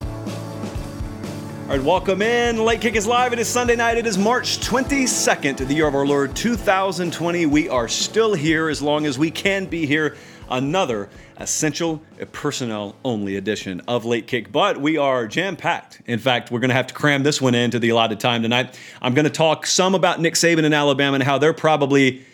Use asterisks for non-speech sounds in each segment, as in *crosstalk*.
All right, welcome in. Late Kick is live. It is Sunday night. It is March 22nd, the year of our Lord 2020. We are still here as long as we can be here. Another essential personnel only edition of Late Kick, but we are jam packed. In fact, we're going to have to cram this one into the allotted time tonight. I'm going to talk some about Nick Saban in Alabama and how they're probably,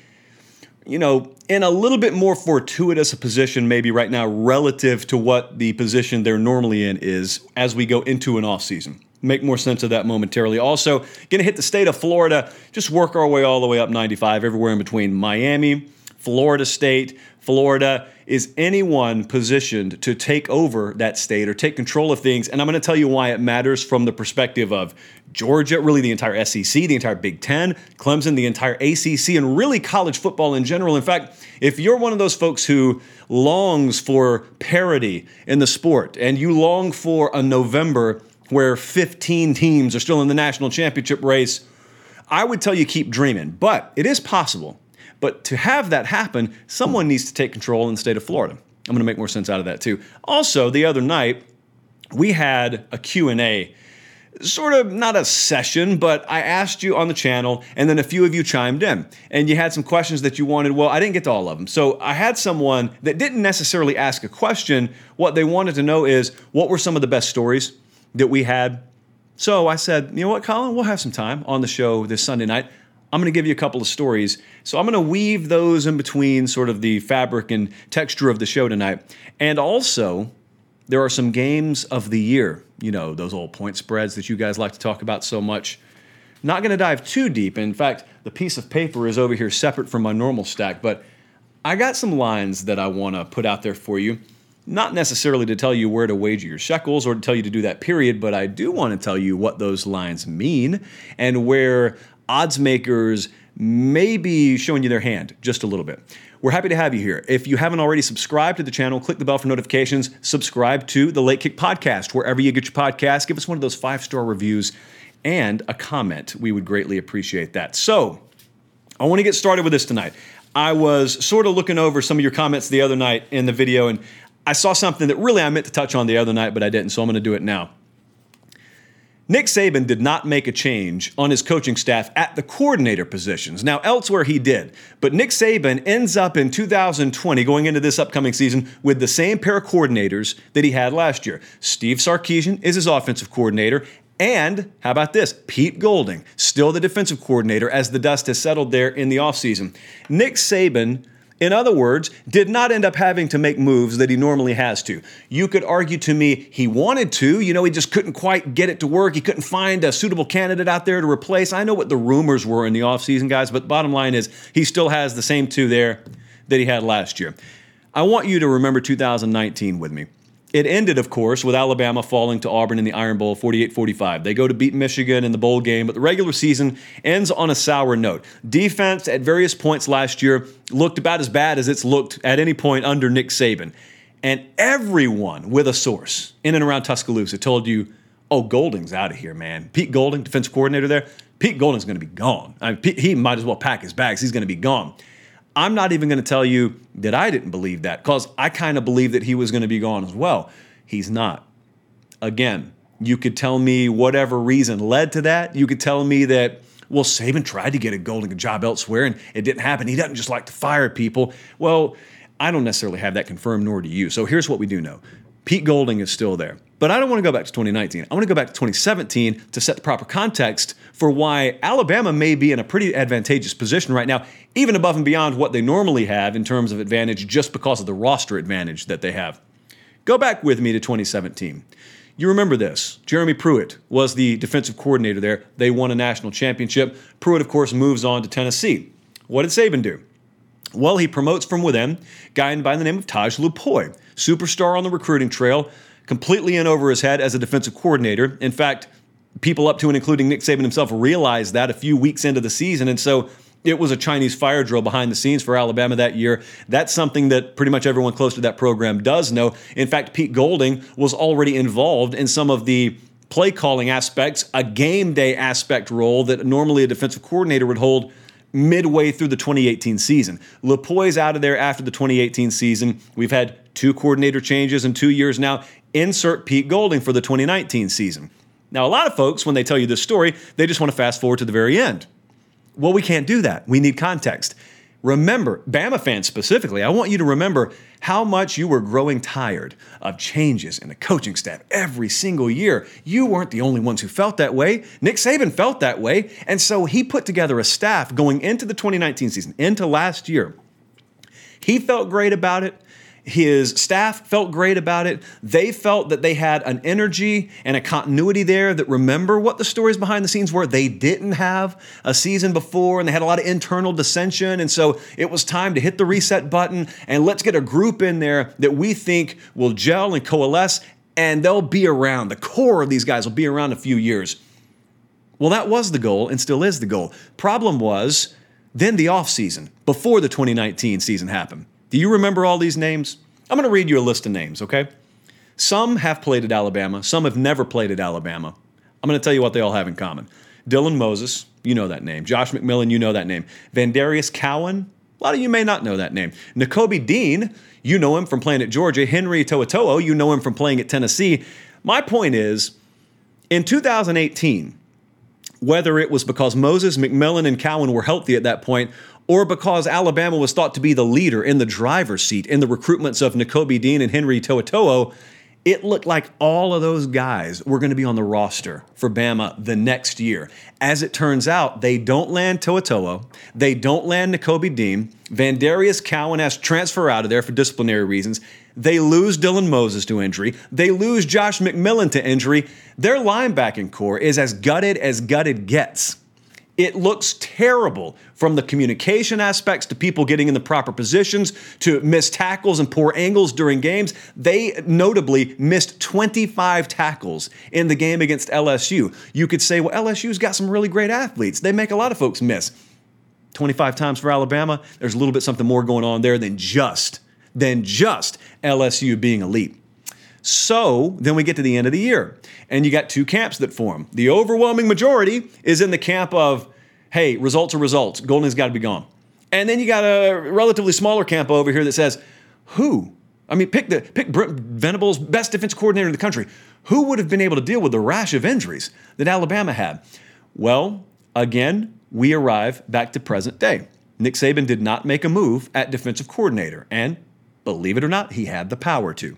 you know, in a little bit more fortuitous a position maybe right now relative to what the position they're normally in is as we go into an off season make more sense of that momentarily. Also, going to hit the state of Florida, just work our way all the way up 95, everywhere in between Miami, Florida State, Florida. Is anyone positioned to take over that state or take control of things? And I'm going to tell you why it matters from the perspective of Georgia, really the entire SEC, the entire Big Ten, Clemson, the entire ACC, and really college football in general. In fact, if you're one of those folks who longs for parity in the sport and you long for a November where 15 teams are still in the national championship race, I would tell you keep dreaming. But it is possible. But to have that happen, someone needs to take control in the state of Florida. I'm going to make more sense out of that too. Also, the other night, we had a Q&A sort of not a session, but I asked you on the channel, and then a few of you chimed in, and you had some questions that you wanted. Well, I didn't get to all of them. So I had someone that didn't necessarily ask a question. What they wanted to know is what were some of the best stories that we had. So I said, you know what, Colin, we'll have some time on the show this Sunday night. I'm going to give you a couple of stories. So I'm going to weave those in between sort of the fabric and texture of the show tonight. And also, there are some games of the year, you know, those old point spreads that you guys like to talk about so much. Not going to dive too deep. In fact, the piece of paper is over here separate from my normal stack, but I got some lines that I want to put out there for you not necessarily to tell you where to wager your shekels or to tell you to do that period, but I do want to tell you what those lines mean and where odds makers may be showing you their hand just a little bit. We're happy to have you here. If you haven't already subscribed to the channel, click the bell for notifications. Subscribe to the Late Kick Podcast, wherever you get your podcast. Give us one of those five star reviews and a comment. We would greatly appreciate that. So, I want to get started with this tonight. I was sort of looking over some of your comments the other night in the video, and I saw something that really I meant to touch on the other night, but I didn't, so I'm going to do it now. Nick Saban did not make a change on his coaching staff at the coordinator positions. Now, elsewhere he did, but Nick Saban ends up in 2020, going into this upcoming season, with the same pair of coordinators that he had last year. Steve Sarkisian is his offensive coordinator, and how about this? Pete Golding, still the defensive coordinator as the dust has settled there in the offseason. Nick Saban in other words, did not end up having to make moves that he normally has to. You could argue to me he wanted to, you know, he just couldn't quite get it to work. He couldn't find a suitable candidate out there to replace. I know what the rumors were in the offseason, guys, but bottom line is he still has the same two there that he had last year. I want you to remember 2019 with me. It ended, of course, with Alabama falling to Auburn in the Iron Bowl 48 45. They go to beat Michigan in the bowl game, but the regular season ends on a sour note. Defense at various points last year looked about as bad as it's looked at any point under Nick Saban. And everyone with a source in and around Tuscaloosa told you, oh, Golding's out of here, man. Pete Golding, defensive coordinator there, Pete Golding's going to be gone. I mean, Pete, he might as well pack his bags. He's going to be gone. I'm not even going to tell you that I didn't believe that because I kind of believed that he was going to be gone as well. He's not. Again, you could tell me whatever reason led to that. You could tell me that, well, Saban tried to get a golden job elsewhere and it didn't happen. He doesn't just like to fire people. Well, I don't necessarily have that confirmed, nor do you. So here's what we do know Pete Golding is still there. But I don't want to go back to 2019. I want to go back to 2017 to set the proper context for why Alabama may be in a pretty advantageous position right now, even above and beyond what they normally have in terms of advantage just because of the roster advantage that they have. Go back with me to 2017. You remember this. Jeremy Pruitt was the defensive coordinator there. They won a national championship. Pruitt, of course, moves on to Tennessee. What did Saban do? Well, he promotes from within, guy by the name of Tosh Lupoi, superstar on the recruiting trail, completely in over his head as a defensive coordinator. In fact, people up to and including Nick Saban himself realized that a few weeks into the season. And so it was a Chinese fire drill behind the scenes for Alabama that year. That's something that pretty much everyone close to that program does know. In fact, Pete Golding was already involved in some of the play calling aspects, a game day aspect role that normally a defensive coordinator would hold midway through the 2018 season. Lupoi's out of there after the 2018 season. We've had two coordinator changes in two years now. Insert Pete Golding for the 2019 season. Now, a lot of folks, when they tell you this story, they just want to fast forward to the very end. Well, we can't do that. We need context. Remember, Bama fans specifically, I want you to remember how much you were growing tired of changes in the coaching staff every single year. You weren't the only ones who felt that way. Nick Saban felt that way. And so he put together a staff going into the 2019 season, into last year. He felt great about it. His staff felt great about it. They felt that they had an energy and a continuity there that remember what the stories behind the scenes were. They didn't have a season before and they had a lot of internal dissension. And so it was time to hit the reset button and let's get a group in there that we think will gel and coalesce and they'll be around. The core of these guys will be around a few years. Well, that was the goal and still is the goal. Problem was then the offseason, before the 2019 season happened. Do you remember all these names? I'm going to read you a list of names, okay? Some have played at Alabama, some have never played at Alabama. I'm going to tell you what they all have in common. Dylan Moses, you know that name. Josh McMillan, you know that name. Vandarius Cowan, a lot of you may not know that name. Nakobe Dean, you know him from playing at Georgia. Henry To'oTo'o, you know him from playing at Tennessee. My point is, in 2018, whether it was because Moses, McMillan, and Cowan were healthy at that point, or because Alabama was thought to be the leader in the driver's seat in the recruitments of Nakobe Dean and Henry To'oTo'o, it looked like all of those guys were going to be on the roster for Bama the next year. As it turns out, they don't land To'oTo'o, they don't land Nakobe Dean. Vandarius Cowan has transfer out of there for disciplinary reasons. They lose Dylan Moses to injury. They lose Josh McMillan to injury. Their linebacking core is as gutted as gutted gets. It looks terrible from the communication aspects to people getting in the proper positions to missed tackles and poor angles during games. They notably missed 25 tackles in the game against LSU. You could say, well, LSU's got some really great athletes. They make a lot of folks miss. 25 times for Alabama, there's a little bit something more going on there than just than just LSU being elite. So then we get to the end of the year, and you got two camps that form. The overwhelming majority is in the camp of, hey, results are results. Golding's got to be gone. And then you got a relatively smaller camp over here that says, who? I mean, pick the pick Brent Venables, best defense coordinator in the country. Who would have been able to deal with the rash of injuries that Alabama had? Well, again, we arrive back to present day. Nick Saban did not make a move at defensive coordinator, and believe it or not, he had the power to.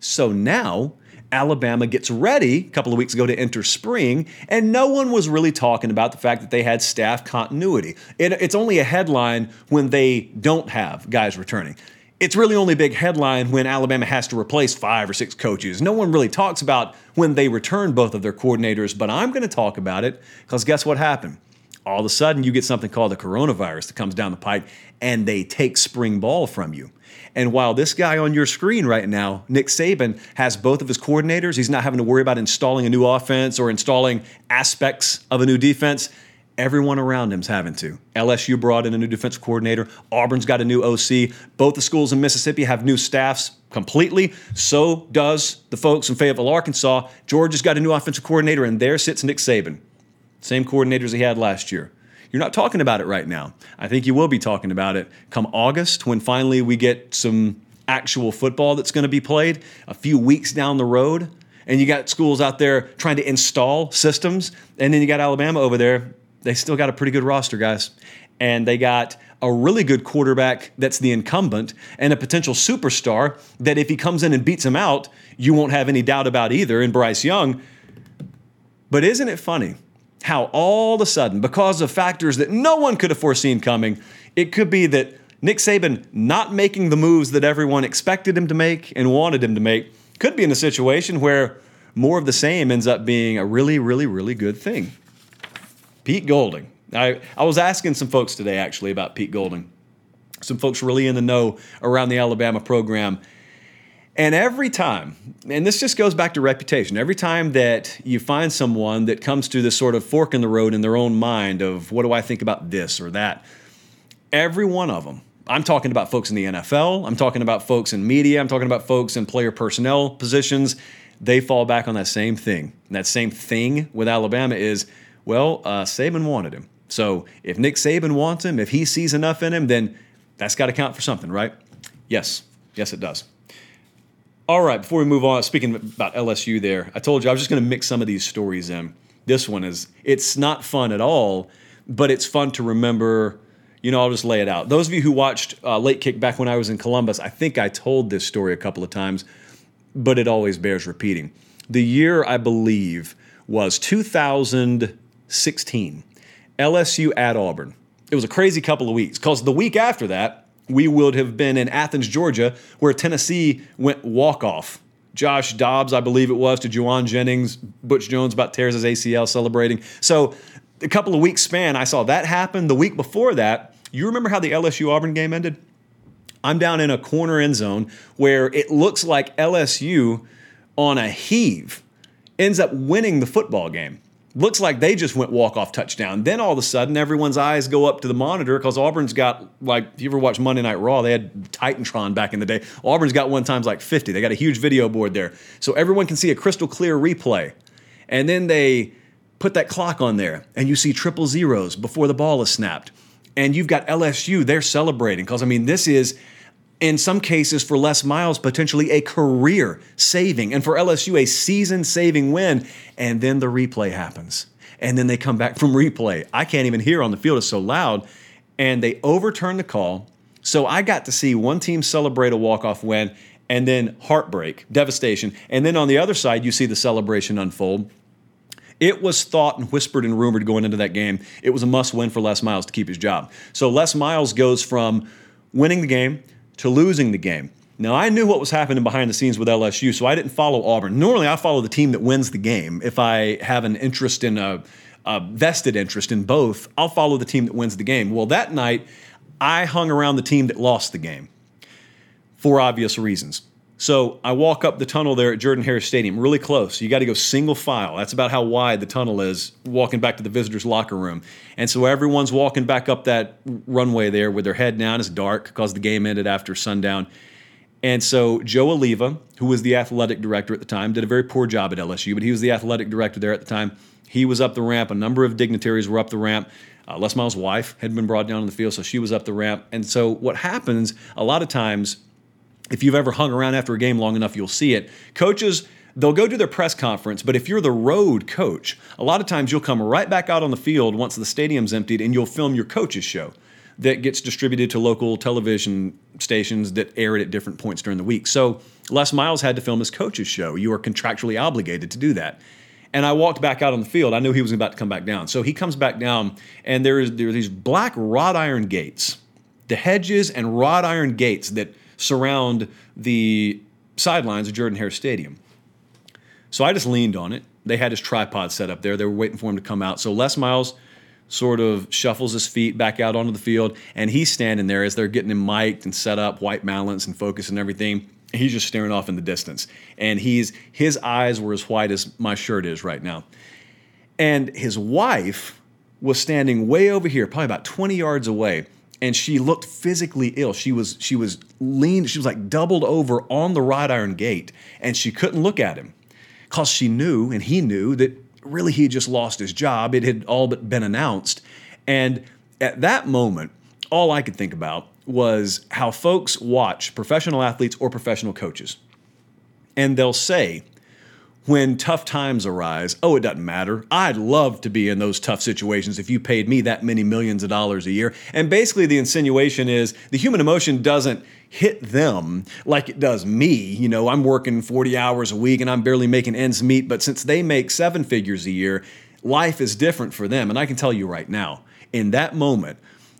So now Alabama gets ready a couple of weeks ago to enter spring, and no one was really talking about the fact that they had staff continuity. It, it's only a headline when they don't have guys returning. It's really only a big headline when Alabama has to replace five or six coaches. No one really talks about when they return both of their coordinators, but I'm going to talk about it because guess what happened? All of a sudden, you get something called the coronavirus that comes down the pipe, and they take spring ball from you. And while this guy on your screen right now, Nick Saban, has both of his coordinators, he's not having to worry about installing a new offense or installing aspects of a new defense. Everyone around him's having to. LSU brought in a new defensive coordinator. Auburn's got a new OC. Both the schools in Mississippi have new staffs completely. So does the folks in Fayetteville, Arkansas. Georgia's got a new offensive coordinator, and there sits Nick Saban. Same coordinators he had last year. You're not talking about it right now. I think you will be talking about it come August when finally we get some actual football that's going to be played a few weeks down the road. And you got schools out there trying to install systems. And then you got Alabama over there. They still got a pretty good roster, guys. And they got a really good quarterback that's the incumbent and a potential superstar that if he comes in and beats him out, you won't have any doubt about either in Bryce Young. But isn't it funny how all of a sudden, because of factors that no one could have foreseen coming, it could be that Nick Saban not making the moves that everyone expected him to make and wanted him to make could be in a situation where more of the same ends up being a really, really, really good thing. Pete Golding. I, I was asking some folks today actually about Pete Golding. Some folks really in the know around the Alabama program. And every time, and this just goes back to reputation, every time that you find someone that comes to this sort of fork in the road in their own mind of what do I think about this or that, every one of them, I'm talking about folks in the NFL, I'm talking about folks in media, I'm talking about folks in player personnel positions, they fall back on that same thing. And that same thing with Alabama is, well, uh, Saban wanted him. So if Nick Saban wants him, if he sees enough in him, then that's got to count for something, right? Yes, yes, it does. All right, before we move on, speaking about LSU there, I told you I was just going to mix some of these stories in. This one is, it's not fun at all, but it's fun to remember. You know, I'll just lay it out. Those of you who watched uh, Late Kick back when I was in Columbus, I think I told this story a couple of times, but it always bears repeating. The year, I believe, was 2016. LSU at Auburn. It was a crazy couple of weeks because the week after that, we would have been in Athens, Georgia, where Tennessee went walk off. Josh Dobbs, I believe it was, to Jauan Jennings. Butch Jones about tears his ACL celebrating. So, a couple of weeks span, I saw that happen. The week before that, you remember how the LSU Auburn game ended? I'm down in a corner end zone where it looks like LSU on a heave ends up winning the football game looks like they just went walk off touchdown. Then all of a sudden, everyone's eyes go up to the monitor because Auburn's got like if you ever watch Monday Night Raw, they had Titantron back in the day. Auburn's got one times like 50. They got a huge video board there, so everyone can see a crystal clear replay. And then they put that clock on there, and you see triple zeros before the ball is snapped. And you've got LSU, they're celebrating because I mean, this is in some cases for Les Miles, potentially a career saving, and for LSU, a season saving win. And then the replay happens. And then they come back from replay. I can't even hear on the field, it's so loud. And they overturn the call. So I got to see one team celebrate a walk off win and then heartbreak, devastation. And then on the other side, you see the celebration unfold. It was thought and whispered and rumored going into that game. It was a must win for Les Miles to keep his job. So Les Miles goes from winning the game to losing the game. Now, I knew what was happening behind the scenes with LSU, so I didn't follow Auburn. Normally, I follow the team that wins the game. If I have an interest in a, a vested interest in both, I'll follow the team that wins the game. Well, that night, I hung around the team that lost the game for obvious reasons. So I walk up the tunnel there at Jordan Hare Stadium, really close. You got to go single file. That's about how wide the tunnel is, walking back to the visitors' locker room. And so everyone's walking back up that runway there with their head down. It's dark because the game ended after sundown. And so Joe Alleva, who was the athletic director at the time, did a very poor job at LSU, but he was the athletic director there at the time. He was up the ramp. A number of dignitaries were up the ramp. Uh, Les Miles' wife had been brought down on the field, so she was up the ramp. And so what happens a lot of times if you've ever hung around after a game long enough, you'll see it. Coaches, they'll go to their press conference, but if you're the road coach, a lot of times you'll come right back out on the field once the stadium's emptied and you'll film your coach's show that gets distributed to local television stations that air it at different points during the week. So Les Miles had to film his coach's show. You are contractually obligated to do that. And I walked back out on the field. I knew he was about to come back down. So he comes back down, and there, is, there are these black wrought iron gates, the hedges and wrought iron gates that – surround the sidelines of Jordan Hare Stadium. So I just leaned on it. They had his tripod set up there. They were waiting for him to come out. So Les Miles sort of shuffles his feet back out onto the field, and he's standing there as they're getting him mic'd and set up, white balance and focus and everything. He's just staring off in the distance, and he's his eyes were as white as my shirt is right now. And his wife was standing way over here, probably about 20 yards away, and she looked physically ill. She was she was lean. She was like doubled over on the wrought iron gate, and she couldn't look at him because she knew and he knew that really he had just lost his job. It had all but been announced, and at that moment, all I could think about was how folks watch professional athletes or professional coaches, and they'll say when tough times arise, oh, it doesn't matter. I'd love to be in those tough situations if you paid me that many millions of dollars a year. And basically, the insinuation is the human emotion doesn't hit them like it does me. You know, I'm working 40 hours a week and I'm barely making ends meet, but since they make seven figures a year, life is different for them. And I can tell you right now, in that moment,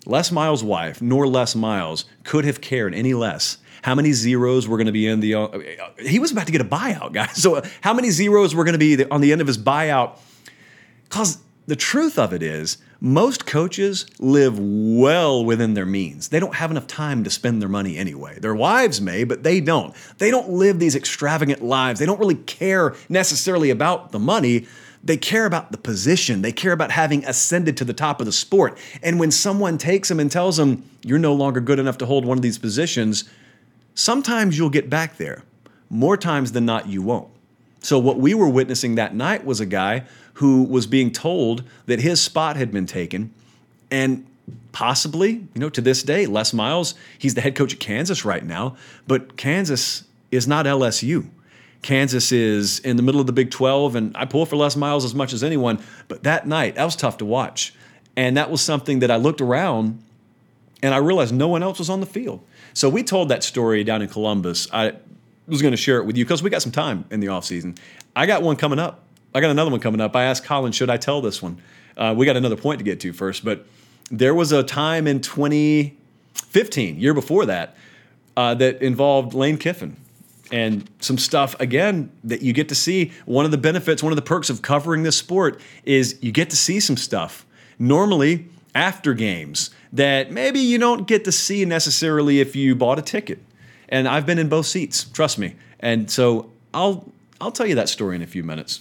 Les Miles' wife nor Les Miles could have cared any less how many zeros were going to be in the. Uh, he was about to get a buyout, guys. *laughs* So uh, how many zeros were going to be on the end of his buyout? Because the truth of it is, most coaches live well within their means. They don't have enough time to spend their money anyway. Their wives may, but they don't. They don't live these extravagant lives. They don't really care necessarily about the money. They care about the position. They care about having ascended to the top of the sport. And when someone takes them and tells them, you're no longer good enough to hold one of these positions, sometimes you'll get back there. More times than not, you won't. So, what we were witnessing that night was a guy who was being told that his spot had been taken. And possibly, you know, to this day, Les Miles, he's the head coach at Kansas right now, but Kansas is not LSU. Kansas is in the middle of the Big 12, and I pull for Les Miles as much as anyone. But that night, that was tough to watch. And that was something that I looked around and I realized no one else was on the field. So we told that story down in Columbus. I was going to share it with you because we got some time in the offseason. I got one coming up. I got another one coming up. I asked Colin, should I tell this one? Uh, we got another point to get to first, but there was a time in 2015, year before that, uh, that involved Lane Kiffin and some stuff again that you get to see. One of the benefits, one of the perks of covering this sport is you get to see some stuff. Normally, after games that maybe you don't get to see necessarily if you bought a ticket. And I've been in both seats, trust me. And so I'll I'll tell you that story in a few minutes.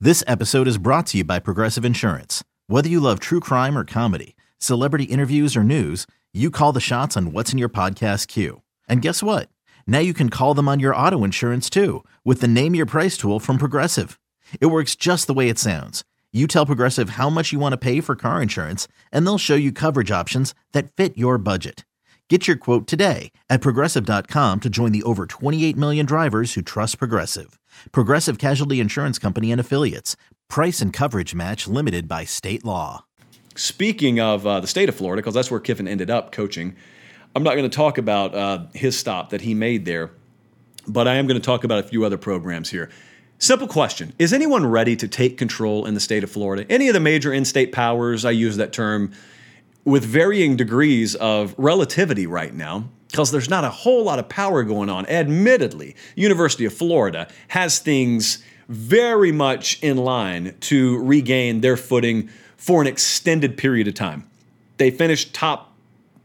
This episode is brought to you by Progressive Insurance. Whether you love true crime or comedy, celebrity interviews or news, you call the shots on what's in your podcast queue. And guess what? Now you can call them on your auto insurance too with the Name Your Price tool from Progressive. It works just the way it sounds. You tell Progressive how much you want to pay for car insurance, and they'll show you coverage options that fit your budget. Get your quote today at progressive.com to join the over 28 million drivers who trust Progressive. Progressive Casualty Insurance Company and Affiliates. Price and coverage match limited by state law. Speaking of uh, the state of Florida, because that's where Kiffin ended up coaching, I'm not going to talk about uh, his stop that he made there, but I am going to talk about a few other programs here. Simple question Is anyone ready to take control in the state of Florida? Any of the major in state powers, I use that term, with varying degrees of relativity right now, because there's not a whole lot of power going on. Admittedly, University of Florida has things very much in line to regain their footing for an extended period of time. They finished top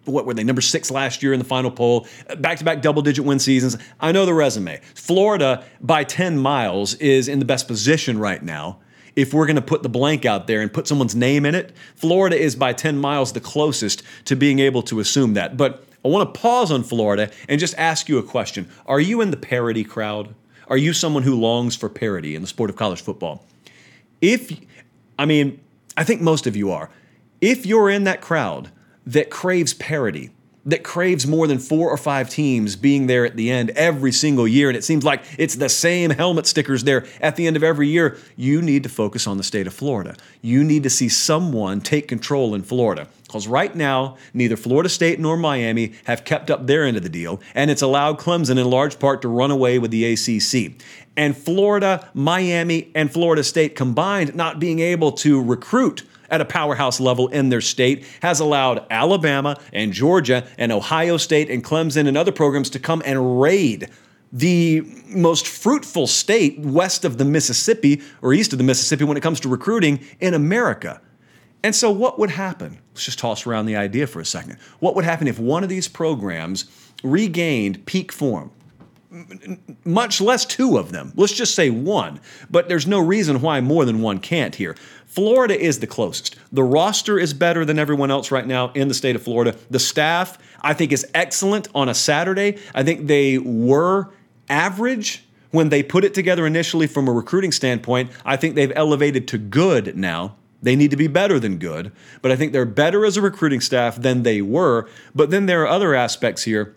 what were they number six last year in the final poll back-to-back double-digit win seasons. I know the resume. Florida by 10 miles is in the best position right now. If we're going to put the blank out there and put someone's name in it florida is by 10 miles the closest to being able to assume that. But i want to pause on florida and just ask you a question. Are you in the parity crowd? Are you someone who longs for parity in the sport of college football? If i mean i think most of you are. If you're in that crowd that craves parity, that craves more than four or five teams being there at the end every single year, and it seems like it's the same helmet stickers there at the end of every year, you need to focus on the state of Florida. You need to see someone take control in Florida. Because right now, neither Florida State nor Miami have kept up their end of the deal, and it's allowed Clemson in large part to run away with the ACC. And Florida, Miami, and Florida State combined not being able to recruit at a powerhouse level in their state has allowed Alabama and Georgia and Ohio State and Clemson and other programs to come and raid the most fruitful state west of the Mississippi or east of the Mississippi when it comes to recruiting in America. And so, what would happen? Let's just toss around the idea for a second. What would happen if one of these programs regained peak form? much less two of them. Let's just say one, but there's no reason why more than one can't here. Florida is the closest. The roster is better than everyone else right now in the state of Florida. The staff, I think, is excellent on a Saturday. I think they were average when they put it together initially from a recruiting standpoint. I think they've elevated to good now. They need to be better than good, but I think they're better as a recruiting staff than they were. But then there are other aspects here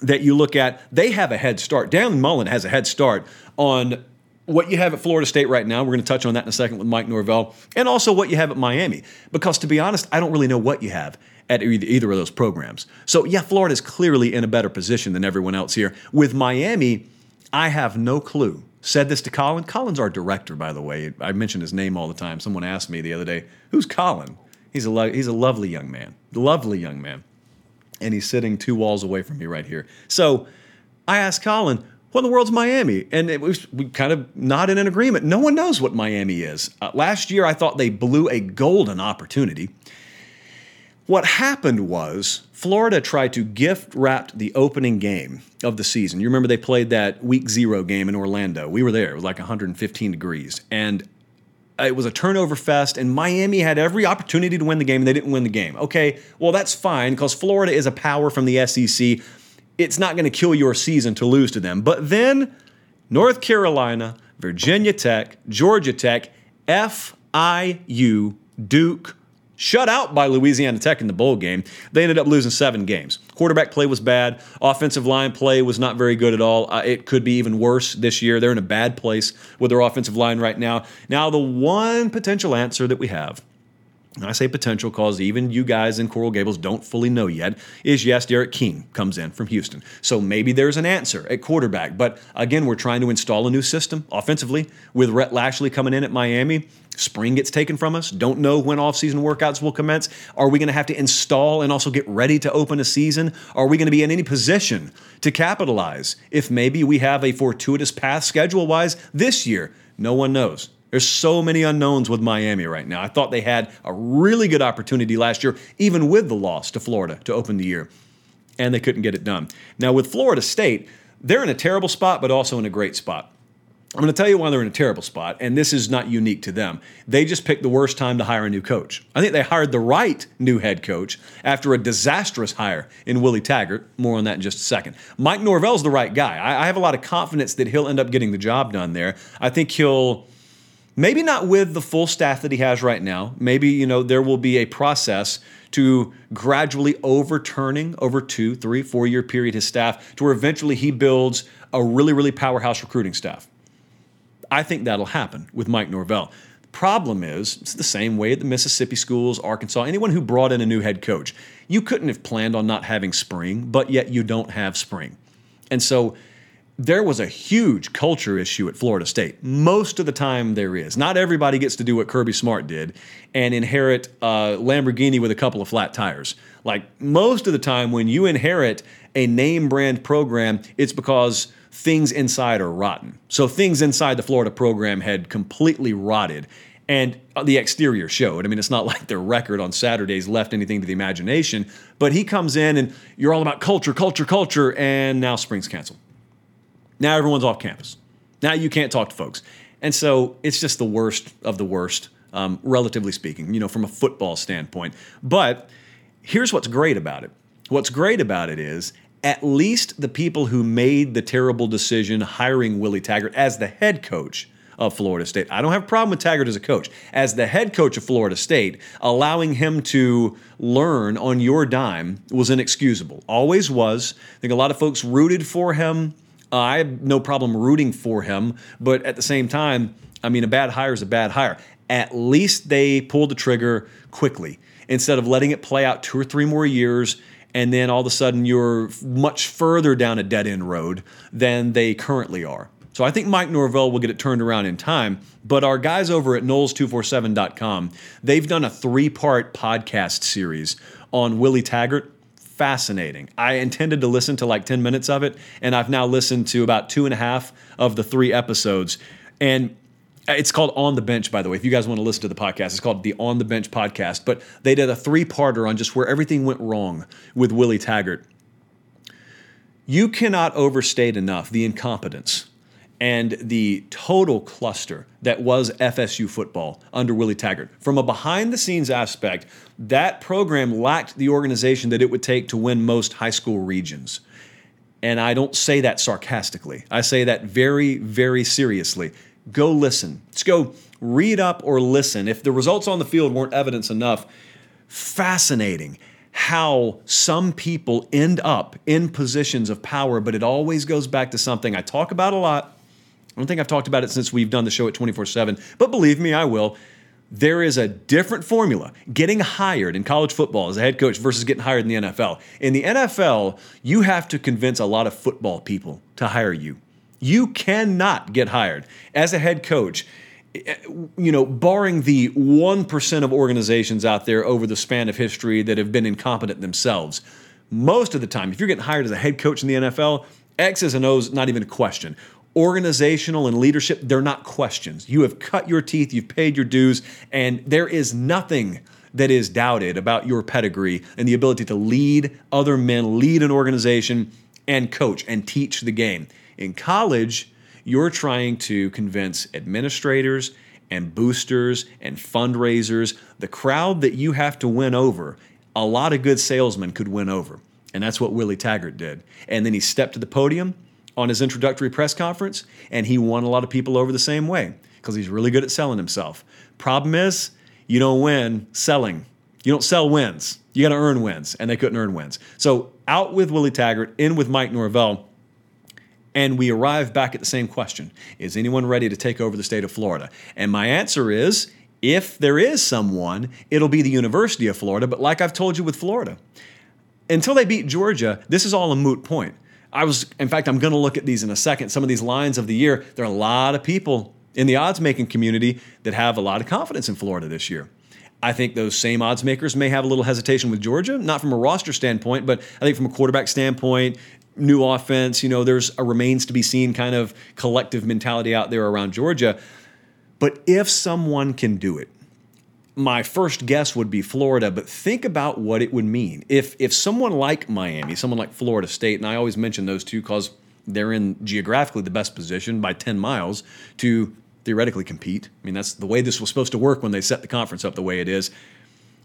that you look at. They have a head start. Dan Mullen has a head start on what you have at Florida State right now. We're going to touch on that in a second with Mike Norvell, and also what you have at Miami. Because to be honest, I don't really know what you have at either of those programs. So, yeah, Florida is clearly in a better position than everyone else here. With Miami, I have no clue. Said this to Colin. Colin's our director, by the way. I mention his name all the time. Someone asked me the other day, "Who's Colin?" He's a lo- he's a lovely young man, lovely young man, and he's sitting two walls away from me right here. So, I asked Colin, what in the world's Miami? And it was we kind of nodded in an agreement. No one knows what Miami is. Uh, last year, I thought they blew a golden opportunity. What happened was Florida tried to gift wrap the opening game of the season. You remember they played that week zero game in Orlando. We were there. It was like 115 degrees. And it was a turnover fest, and Miami had every opportunity to win the game, and they didn't win the game. Okay, well, that's fine because Florida is a power from the SEC. It's not going to kill your season to lose to them. But then North Carolina, Virginia Tech, Georgia Tech, FIU, Duke, shut out by Louisiana Tech in the bowl game. They ended up losing seven games. Quarterback play was bad. Offensive line play was not very good at all. Uh, it could be even worse this year. They're in a bad place with their offensive line right now. Now, the one potential answer that we have and I say potential because even you guys in Coral Gables don't fully know yet, is yes, D'Eriq King comes in from Houston. So maybe there's an answer at quarterback. But again, we're trying to install a new system offensively with Rhett Lashlee coming in at Miami. Spring gets taken from us. Don't know when off-season workouts will commence. Are we going to have to install and also get ready to open a season? Are we going to be in any position to capitalize if maybe we have a fortuitous path schedule-wise this year? No one knows. There's so many unknowns with Miami right now. I thought they had a really good opportunity last year, even with the loss to Florida to open the year, and they couldn't get it done. Now, with Florida State, they're in a terrible spot, but also in a great spot. I'm going to tell you why they're in a terrible spot, and this is not unique to them. They just picked the worst time to hire a new coach. I think they hired the right new head coach after a disastrous hire in Willie Taggart. More on that in just a second. Mike Norvell's the right guy. I, have a lot of confidence that he'll end up getting the job done there. I think he'll Maybe not with the full staff that he has right now. Maybe, you know, there will be a process to gradually overturning over two, three, four year period his staff to where eventually he builds a really, really powerhouse recruiting staff. I think that'll happen with Mike Norvell. The problem is, it's the same way at the Mississippi schools, Arkansas, anyone who brought in a new head coach. You couldn't have planned on not having spring, but yet you don't have spring. And so there was a huge culture issue at Florida State. Most of the time, there is. Not everybody gets to do what Kirby Smart did and inherit a Lamborghini with a couple of flat tires. Like most of the time, when you inherit a name brand program, it's because things inside are rotten. So things inside the Florida program had completely rotted. And the exterior showed. I mean, it's not *laughs* like their record on Saturdays left anything to the imagination, but he comes in and you're all about culture, culture, culture, and now spring's canceled. Now everyone's off campus. Now you can't talk to folks. And so it's just the worst of the worst, um, relatively speaking, you know, from a football standpoint. But here's what's great about it. What's great about it is at least the people who made the terrible decision hiring Willie Taggart as the head coach of Florida State. I don't have a problem with Taggart as a coach. As the head coach of Florida State, allowing him to learn on your dime was inexcusable. Always was. I think a lot of folks rooted for him uh, I have no problem rooting for him, but at the same time, I mean, a bad hire is a bad hire. At least they pulled the trigger quickly instead of letting it play out two or three more years and then all of a sudden you're much further down a dead end road than they currently are. So I think Mike Norvell will get it turned around in time. But our guys over at Noles247.com, they've done a three part podcast series on Willie Taggart fascinating. I intended to listen to like 10 minutes of it, and I've now listened to about two and a half of the three episodes. And it's called On the Bench, by the way. If you guys want to listen to the podcast, it's called the On the Bench podcast. But they did a three parter on just where everything went wrong with Willie Taggart. You cannot overstate enough the incompetence and the total cluster that was FSU football under Willie Taggart. From a behind the scenes aspect, that program lacked the organization that it would take to win most high school regions. And I don't say that sarcastically, I say that very, very seriously. Go listen. Let's go read up or listen. If the results on the field weren't evidence enough, fascinating how some people end up in positions of power, but it always goes back to something I talk about a lot I don't think I've talked about it since we've done the show at 24 7, but believe me, I will. There is a different formula getting hired in college football as a head coach versus getting hired in the NFL. In the NFL, you have to convince a lot of football people to hire you. You cannot get hired as a head coach eh, you know, barring the 1% of organizations out there over the span of history that have been incompetent themselves, most of the time, if you're getting hired as a head coach in the NFL, X's and O's, not even a question. Organizational and leadership, they're not questions. You have cut your teeth, you've paid your dues, and there is nothing that is doubted about your pedigree and the ability to lead other men, lead an organization, and coach and teach the game. In college, you're trying to convince administrators and boosters and fundraisers, the crowd that you have to win over. A lot of good salesmen could win over. And that's what Willie Taggart did. And then he stepped to the podium on his introductory press conference and he won a lot of people over the same way because he's really good at selling himself. Problem is, you don't win selling. You don't sell wins. You got to earn wins, and they couldn't earn wins. So out with Willie Taggart, in with Mike Norvell, and we arrive back at the same question Is anyone ready to take over the state of Florida? And my answer is if there is someone, it'll be the University of Florida. But like I've told you with Florida, until they beat Georgia, this is all a moot point. I was, in fact, I'm going to look at these in a second. Some of these lines of the year, there are a lot of people in the odds making community that have a lot of confidence in Florida this year. I think those same odds makers may have a little hesitation with Georgia, not from a roster standpoint, but I think from a quarterback standpoint, new offense, you know, there's a remains to be seen kind of collective mentality out there around Georgia. But if someone can do it, my first guess would be Florida, but think about what it would mean. If if someone like Miami, someone like Florida State, and I always mention those two because they're in geographically the best position by 10 miles to theoretically compete. I mean, that's the way this was supposed to work when they set the conference up the way it is.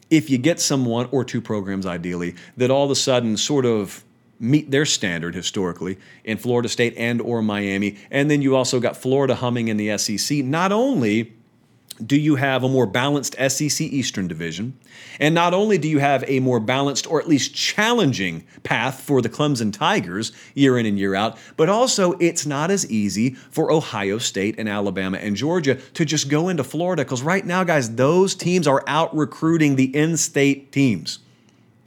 If you get someone or two programs, ideally, that all of a sudden sort of meet their standard historically in Florida State and or Miami, and then you also got Florida humming in the SEC, not only do you have a more balanced SEC Eastern Division? And not only do you have a more balanced or at least challenging path for the Clemson Tigers year in and year out, but also it's not as easy for Ohio State and Alabama and Georgia to just go into Florida because right now, guys, those teams are out recruiting the in state teams.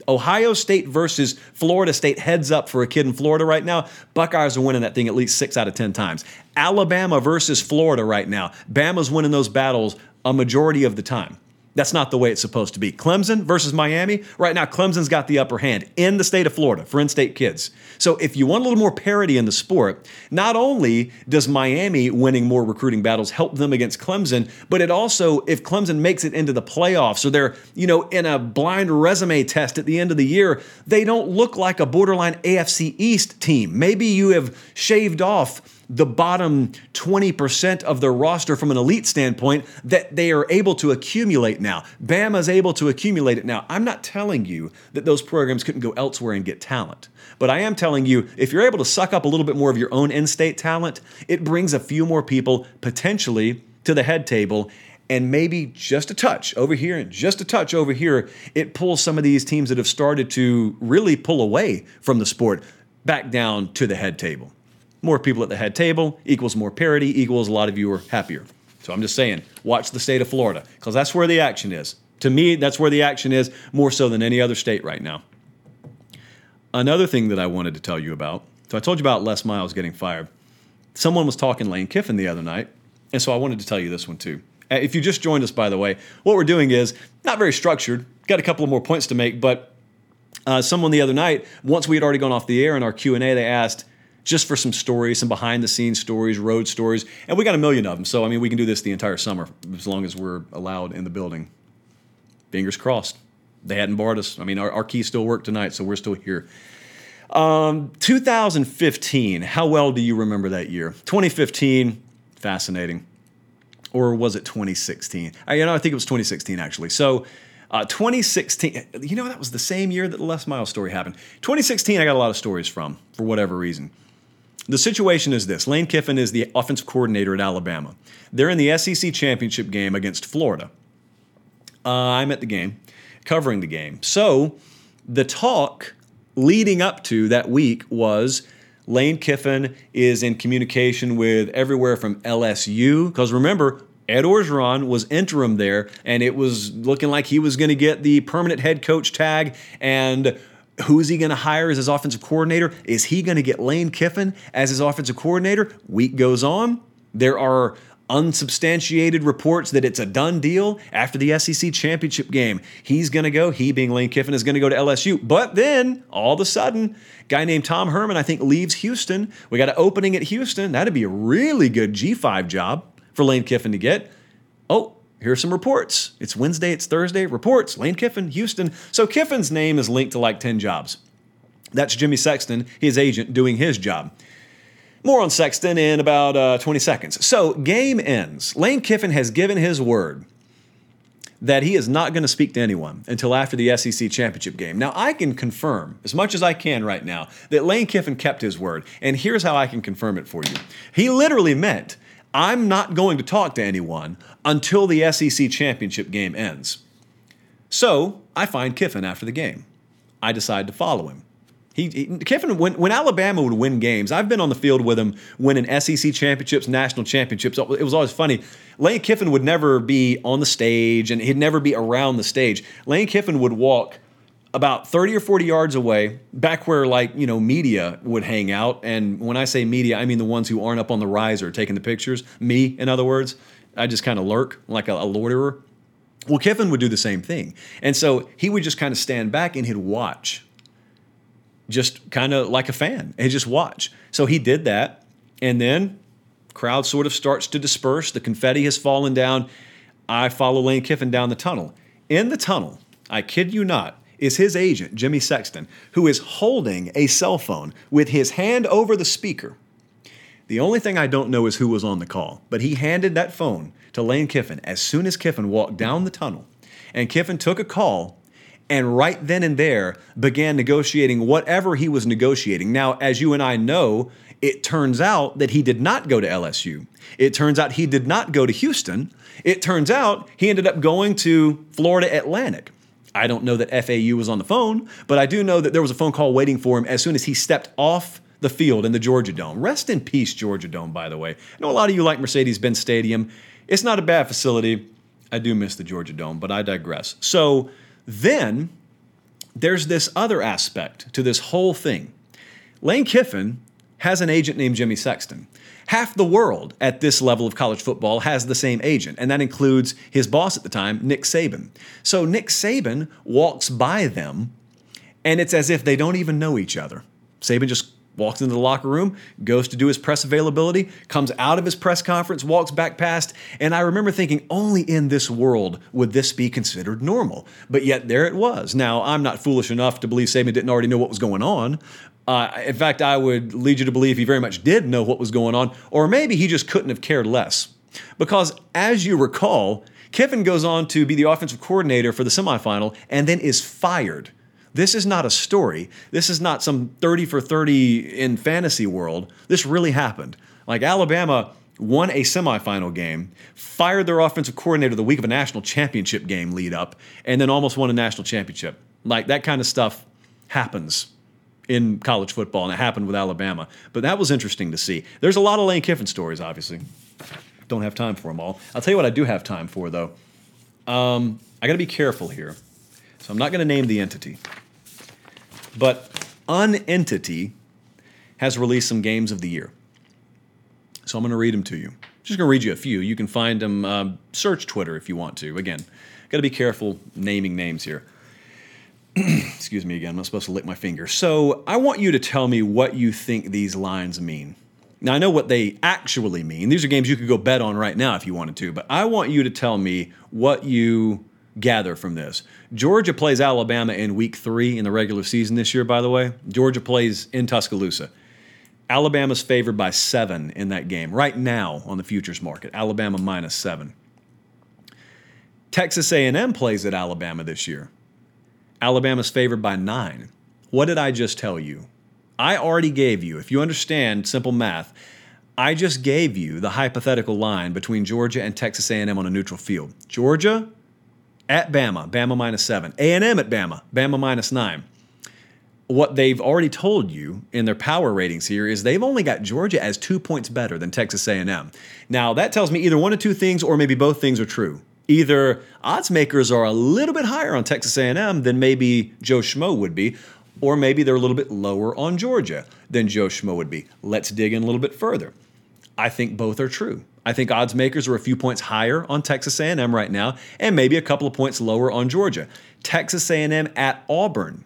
Ohio State versus Florida State heads up for a kid in Florida right now. Buckeyes are winning that thing at least six out of 10 times. Alabama versus Florida right now. Bama's winning those battles a majority of the time. That's not the way it's supposed to be. Clemson versus Miami. Right now, Clemson's got the upper hand in the state of Florida for in state kids. So, if you want a little more parity in the sport, not only does Miami winning more recruiting battles help them against Clemson, but it also, if Clemson makes it into the playoffs or they're, you know, in a blind resume test at the end of the year, they don't look like a borderline AFC East team. Maybe you have shaved off the bottom 20% of their roster from an elite standpoint that they are able to accumulate now. Bama's able to accumulate it now. I'm not telling you that those programs couldn't go elsewhere and get talent, but I am telling you if you're able to suck up a little bit more of your own in state talent, it brings a few more people potentially to the head table. And maybe just a touch over here and just a touch over here, it pulls some of these teams that have started to really pull away from the sport back down to the head table. More people at the head table equals more parity, equals a lot of you are happier. So I'm just saying, watch the state of Florida because that's where the action is. To me, that's where the action is more so than any other state right now. Another thing that I wanted to tell you about so I told you about Les Miles getting fired. Someone was talking Lane Kiffin the other night, and so I wanted to tell you this one too. Uh, if you just joined us, by the way, what we're doing is not very structured. Got a couple of more points to make, but uh, someone the other night, once we had already gone off the air in our Q and A, they asked, just for some stories, some behind the scenes stories, road stories. And we got a million of them. So, I mean, we can do this the entire summer as long as we're allowed in the building. Fingers crossed. They hadn't barred us. I mean, our, our keys still work tonight, so we're still here. Um, 2015, how well do you remember that year? 2015, fascinating. Or was it 2016? I, you know, I think it was 2016 actually. So, uh, 2016, you know, that was the same year that the Les Miles story happened. 2016, I got a lot of stories from for whatever reason. The situation is this Lane Kiffin is the offensive coordinator at Alabama. They're in the SEC championship game against Florida. Uh, I'm at the game, covering the game. So the talk leading up to that week was Lane Kiffin is in communication with everywhere from LSU, because remember, Ed Orgeron was interim there, and it was looking like he was going to get the permanent head coach tag. And who is he going to hire as his offensive coordinator? Is he going to get Lane Kiffin as his offensive coordinator? Week goes on. There are unsubstantiated reports that it's a done deal after the SEC championship game. He's going to go, he being Lane Kiffin, is going to go to LSU. But then, all of a sudden, guy named Tom Herman, I think, leaves Houston. We got an opening at Houston. That'd be a really good G5 job for Lane Kiffin to get. Oh, here's some reports. It's Wednesday, it's Thursday. Reports Lane Kiffin, Houston. So Kiffin's name is linked to like 10 jobs. That's Jimmy Sexton, his agent, doing his job. More on Sexton in about uh, 20 seconds. So, game ends. Lane Kiffin has given his word that he is not going to speak to anyone until after the SEC championship game. Now, I can confirm, as much as I can right now, that Lane Kiffin kept his word. And here's how I can confirm it for you. He literally meant, I'm not going to talk to anyone until the SEC championship game ends. So, I find Kiffin after the game. I decide to follow him. He, he, Kiffin, when, when Alabama would win games, I've been on the field with him winning SEC championships, national championships. It was always funny. Lane Kiffin would never be on the stage and he'd never be around the stage. Lane Kiffin would walk about 30 or 40 yards away, back where like, you know, media would hang out. And when I say media, I mean the ones who aren't up on the riser taking the pictures. Me, in other words. I just kind of lurk like a, a loiterer. Well, Kiffin would do the same thing. And so he would just kind of stand back and he'd watch just kind of like a fan and just watch. So he did that. And then crowd sort of starts to disperse. The confetti has fallen down. I follow Lane Kiffin down the tunnel. In the tunnel, I kid you not, is his agent, Jimmy Sexton, who is holding a cell phone with his hand over the speaker. The only thing I don't know is who was on the call, but he handed that phone to Lane Kiffin as soon as Kiffin walked down the tunnel. And Kiffin took a call and right then and there began negotiating whatever he was negotiating. Now, as you and I know, it turns out that he did not go to LSU. It turns out he did not go to Houston. It turns out he ended up going to Florida Atlantic. I don't know that FAU was on the phone, but I do know that there was a phone call waiting for him as soon as he stepped off the field in the Georgia Dome. Rest in peace, Georgia Dome, by the way. I know a lot of you like Mercedes Benz Stadium. It's not a bad facility. I do miss the Georgia Dome, but I digress. So, then there's this other aspect to this whole thing. Lane Kiffin has an agent named Jimmy Sexton. Half the world at this level of college football has the same agent, and that includes his boss at the time, Nick Saban. So Nick Saban walks by them, and it's as if they don't even know each other. Saban just walks into the locker room, goes to do his press availability, comes out of his press conference, walks back past. And I remember thinking, only in this world would this be considered normal. But yet there it was. Now, I'm not foolish enough to believe Saban didn't already know what was going on. Uh, in fact, I would lead you to believe he very much did know what was going on, or maybe he just couldn't have cared less. Because as you recall, Kiffin goes on to be the offensive coordinator for the semifinal and then is fired this is not a story. This is not some 30 for 30 in fantasy world. This really happened. Like Alabama won a semifinal game, fired their offensive coordinator the week of a national championship game lead up, and then almost won a national championship. Like that kind of stuff happens in college football, and it happened with Alabama. But that was interesting to see. There's a lot of Lane Kiffin stories, obviously. Don't have time for them all. I'll tell you what I do have time for, though. Um, I got to be careful here. So I'm not going to name the entity. But Unentity has released some games of the year. So I'm going to read them to you. Just going to read you a few. You can find them, uh, search Twitter if you want to. Again, got to be careful naming names here. *clears throat* Excuse me again, I'm not supposed to lick my finger. So I want you to tell me what you think these lines mean. Now, I know what they actually mean. These are games you could go bet on right now if you wanted to, but I want you to tell me what you gather from this. Georgia plays Alabama in week three in the regular season this year, by the way. Georgia plays in Tuscaloosa. Alabama's favored by seven in that game right now on the futures market. Alabama minus seven. Texas A&M plays at Alabama this year. Alabama's favored by nine. What did I just tell you? I already gave you, if you understand simple math, I just gave you the hypothetical line between Georgia and Texas A&M on a neutral field. Georgia at Bama, Bama minus seven. A&M at Bama, Bama minus nine. What they've already told you in their power ratings here is they've only got Georgia as two points better than Texas A&M. Now that tells me either one of two things, or maybe both things are true. Either odds makers are a little bit higher on Texas A&M than maybe Joe Schmo would be, or maybe they're a little bit lower on Georgia than Joe Schmo would be. Let's dig in a little bit further. I think both are true. I think odds makers are a few points higher on Texas A&M right now, and maybe a couple of points lower on Georgia. Texas A&M at Auburn.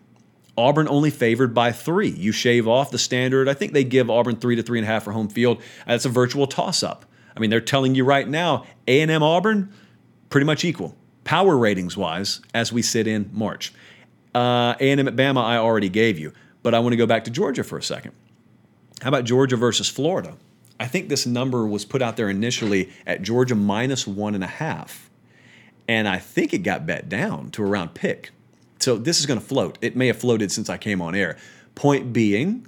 Auburn only favored by three. You shave off the standard. I think they give Auburn three to three and a half for home field. That's a virtual toss-up. I mean, they're telling you right now, A&M Auburn, pretty much equal, power ratings wise, as we sit in March. Uh, A&M at Bama, I already gave you, but I want to go back to Georgia for a second. How about Georgia versus Florida? I think this number was put out there initially at Georgia minus one and a half, and I think it got bet down to around pick. So this is going to float. It may have floated since I came on air. Point being,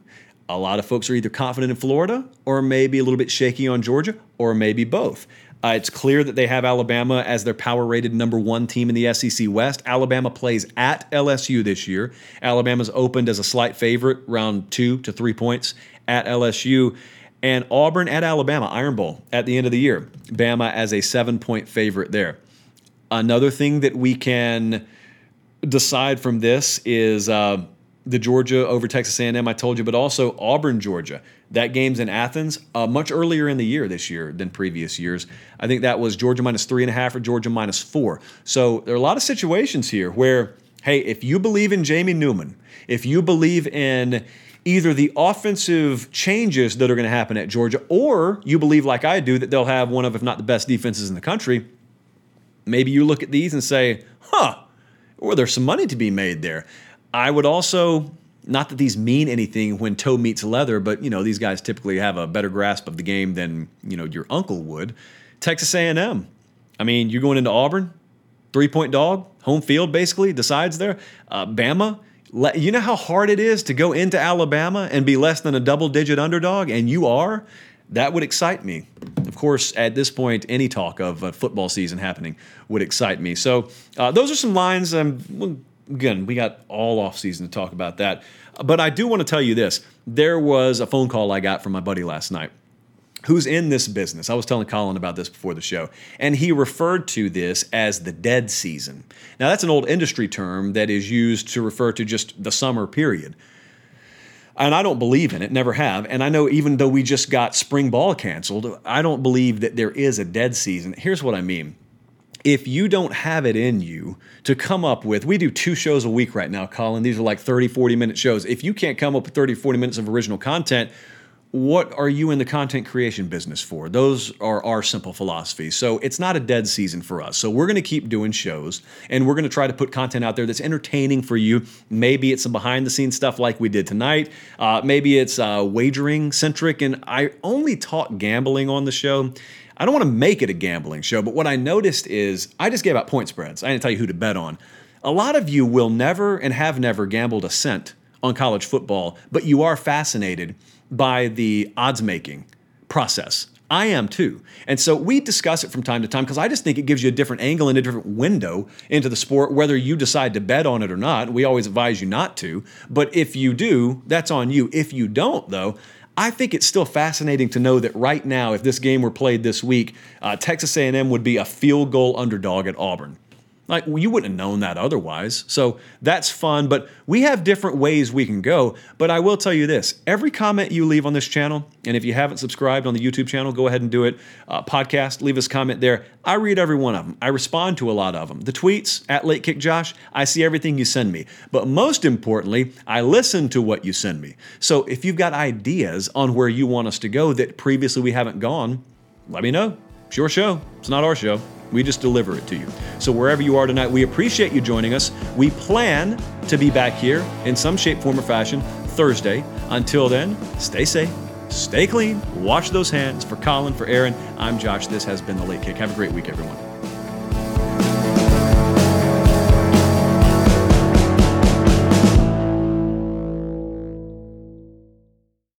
a lot of folks are either confident in Florida or maybe a little bit shaky on Georgia or maybe both. Uh, it's clear that they have Alabama as their power rated number one team in the SEC West. Alabama plays at LSU this year. Alabama's opened as a slight favorite, round two to three points at LSU. And Auburn at Alabama, Iron Bowl at the end of the year. Bama as a seven point favorite there. Another thing that we can decide from this is uh, the Georgia over Texas A&M. I told you, but also Auburn, Georgia. That game's in Athens, uh, much earlier in the year this year than previous years. I think that was Georgia minus three and a half or Georgia minus four. So there are a lot of situations here where, hey, if you believe in Jamie Newman, if you believe in either the offensive changes that are going to happen at Georgia, or you believe, like I do, that they'll have one of, if not the best defenses in the country, maybe you look at these and say, huh, or there's some money to be made there. I would also not that these mean anything when toe meets leather, but you know these guys typically have a better grasp of the game than you know your uncle would. Texas A&M. I mean, you're going into Auburn, three point dog, home field basically decides there. Uh, Bama. You know how hard it is to go into Alabama and be less than a double digit underdog, and you are. That would excite me. Of course, at this point, any talk of a football season happening would excite me. So, uh, those are some lines. Um, again, we got all off season to talk about that. But I do want to tell you this. There was a phone call I got from my buddy last night who's in this business. I was telling Colin about this before the show, and he referred to this as the dead season. Now, that's an old industry term that is used to refer to just the summer period. And I don't believe in it, never have. And I know even though we just got spring ball canceled, I don't believe that there is a dead season. Here's what I mean if you don't have it in you to come up with, we do two shows a week right now, Colin. These are like 30, 40 minute shows. If you can't come up with 30, 40 minutes of original content, what are you in the content creation business for? Those are our simple philosophies. So it's not a dead season for us. So we're going to keep doing shows and we're going to try to put content out there that's entertaining for you. Maybe it's some behind the scenes stuff like we did tonight. Uh, maybe it's uh, wagering centric. And I only talk gambling on the show I don't want to make it a gambling show, but what I noticed is I just gave out point spreads. I didn't tell you who to bet on. A lot of you will never and have never gambled a cent on college football, but you are fascinated by the odds making process. I am too. And so we discuss it from time to time because I just think it gives you a different angle and a different window into the sport, whether you decide to bet on it or not. We always advise you not to. But if you do, that's on you. If you don't, though, I think it's still fascinating to know that right now, if this game were played this week, uh, Texas A&M would be a field goal underdog at Auburn. Like you wouldn't have known that otherwise. So that's fun, but we have different ways we can go. But I will tell you this every comment you leave on this channel, and if you haven't subscribed on the YouTube channel, go ahead and do it. Uh, podcast, leave us a comment there. I read every one of them, I respond to a lot of them. The tweets at Late Kick Josh, I see everything you send me. But most importantly, I listen to what you send me. So if you've got ideas on where you want us to go that previously we haven't gone, let me know. It's your show, it's not our show. We just deliver it to you. So wherever you are tonight, we appreciate you joining us. We plan to be back here in some shape, form, or fashion Thursday. Until then, stay safe, stay clean, wash those hands. For Colin, for Aaron, I'm Josh. This has been The Late Kick. Have a great week, everyone.